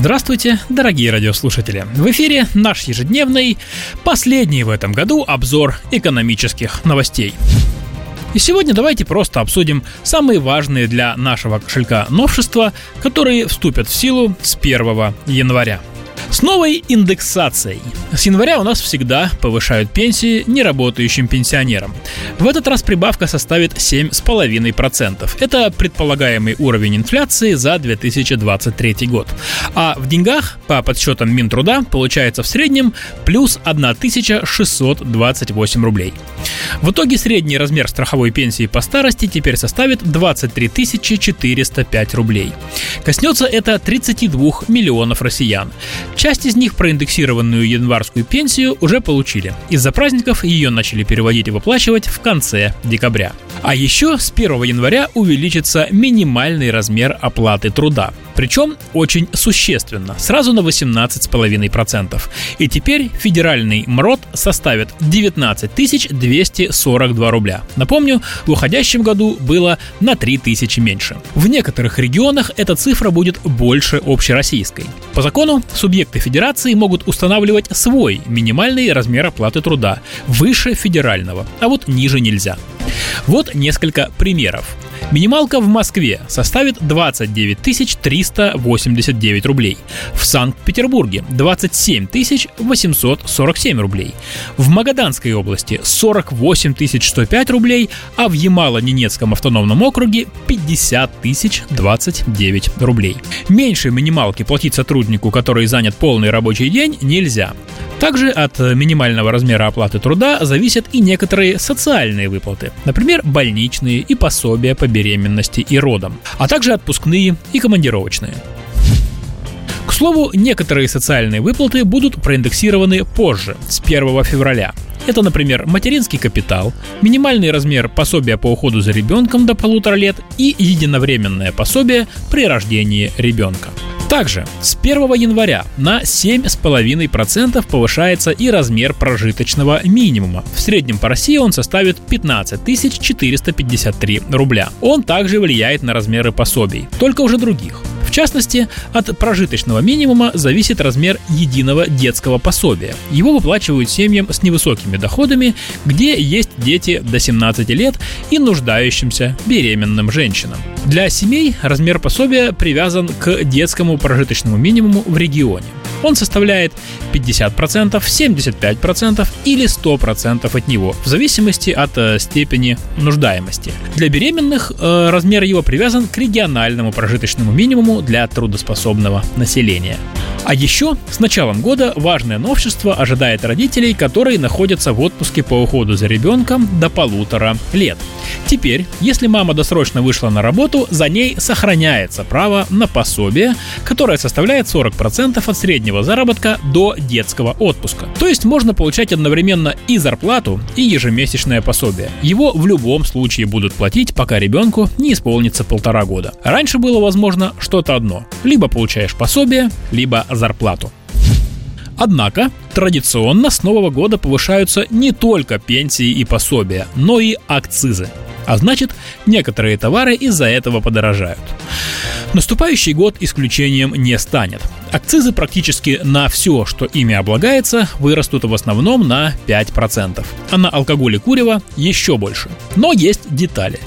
Здравствуйте, дорогие радиослушатели! В эфире наш ежедневный, последний в этом году обзор экономических новостей. И сегодня давайте просто обсудим самые важные для нашего кошелька новшества, которые вступят в силу с 1 января. С новой индексацией. С января у нас всегда повышают пенсии неработающим пенсионерам. В этот раз прибавка составит 7,5%. Это предполагаемый уровень инфляции за 2023 год. А в деньгах, по подсчетам Минтруда, получается в среднем плюс 1628 рублей. В итоге средний размер страховой пенсии по старости теперь составит 23 405 рублей. Коснется это 32 миллионов россиян. Часть из них проиндексированную январскую пенсию уже получили. Из-за праздников ее начали переводить и выплачивать в конце декабря. А еще с 1 января увеличится минимальный размер оплаты труда. Причем очень существенно, сразу на 18,5%. И теперь федеральный МРОД составит 19 242 рубля. Напомню, в уходящем году было на 3 тысячи меньше. В некоторых регионах эта цифра будет больше общероссийской. По закону субъекты федерации могут устанавливать свой минимальный размер оплаты труда выше федерального, а вот ниже нельзя. Вот несколько примеров. Минималка в Москве составит 29 389 рублей. В Санкт-Петербурге 27 847 рублей. В Магаданской области 48 105 рублей, а в Ямало-Ненецком автономном округе 50 029 рублей. Меньше минималки платить сотруднику, который занят полный рабочий день, нельзя. Также от минимального размера оплаты труда зависят и некоторые социальные выплаты, например, больничные и пособия по беременности и родам, а также отпускные и командировочные. Слову, некоторые социальные выплаты будут проиндексированы позже, с 1 февраля. Это, например, материнский капитал, минимальный размер пособия по уходу за ребенком до полутора лет и единовременное пособие при рождении ребенка. Также с 1 января на 7,5% повышается и размер прожиточного минимума. В среднем по России он составит 15 453 рубля. Он также влияет на размеры пособий, только уже других. Частности, от прожиточного минимума зависит размер единого детского пособия. Его выплачивают семьям с невысокими доходами, где есть дети до 17 лет и нуждающимся беременным женщинам. Для семей размер пособия привязан к детскому прожиточному минимуму в регионе. Он составляет 50%, 75% или 100% от него, в зависимости от э, степени нуждаемости. Для беременных э, размер его привязан к региональному прожиточному минимуму для трудоспособного населения. А еще с началом года важное новшество ожидает родителей, которые находятся в отпуске по уходу за ребенком до полутора лет. Теперь, если мама досрочно вышла на работу, за ней сохраняется право на пособие, которое составляет 40% от среднего заработка до детского отпуска. То есть можно получать одновременно и зарплату, и ежемесячное пособие. Его в любом случае будут платить, пока ребенку не исполнится полтора года. Раньше было возможно что-то одно. Либо получаешь пособие, либо зарплату. Однако, традиционно с Нового года повышаются не только пенсии и пособия, но и акцизы. А значит, некоторые товары из-за этого подорожают. Наступающий год исключением не станет. Акцизы практически на все, что ими облагается, вырастут в основном на 5%, а на алкоголь и курево еще больше. Но есть детали.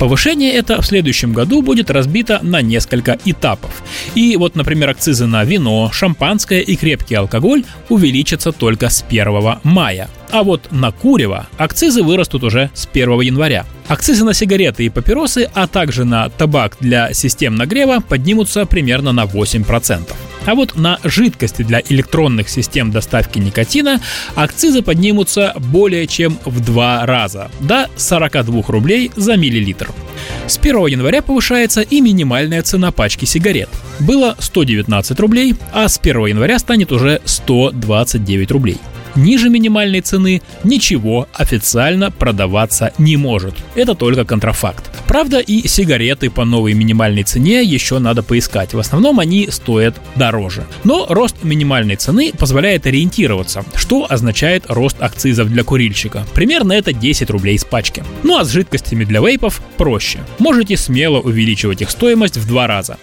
Повышение это в следующем году будет разбито на несколько этапов. И вот, например, акцизы на вино, шампанское и крепкий алкоголь увеличатся только с 1 мая. А вот на курево акцизы вырастут уже с 1 января. Акцизы на сигареты и папиросы, а также на табак для систем нагрева поднимутся примерно на 8%. А вот на жидкости для электронных систем доставки никотина акцизы поднимутся более чем в два раза, до 42 рублей за миллилитр. С 1 января повышается и минимальная цена пачки сигарет. Было 119 рублей, а с 1 января станет уже 129 рублей. Ниже минимальной цены ничего официально продаваться не может. Это только контрафакт. Правда, и сигареты по новой минимальной цене еще надо поискать. В основном они стоят дороже. Но рост минимальной цены позволяет ориентироваться, что означает рост акцизов для курильщика. Примерно это 10 рублей с пачки. Ну а с жидкостями для вейпов проще. Можете смело увеличивать их стоимость в два раза.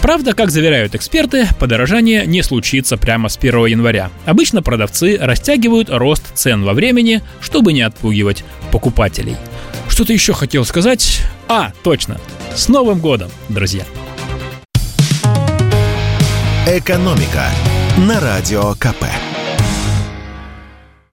Правда, как заверяют эксперты, подорожание не случится прямо с 1 января. Обычно продавцы растягивают рост цен во времени, чтобы не отпугивать покупателей. Что-то еще хотел сказать. А, точно. С Новым годом, друзья. Экономика на радио КП.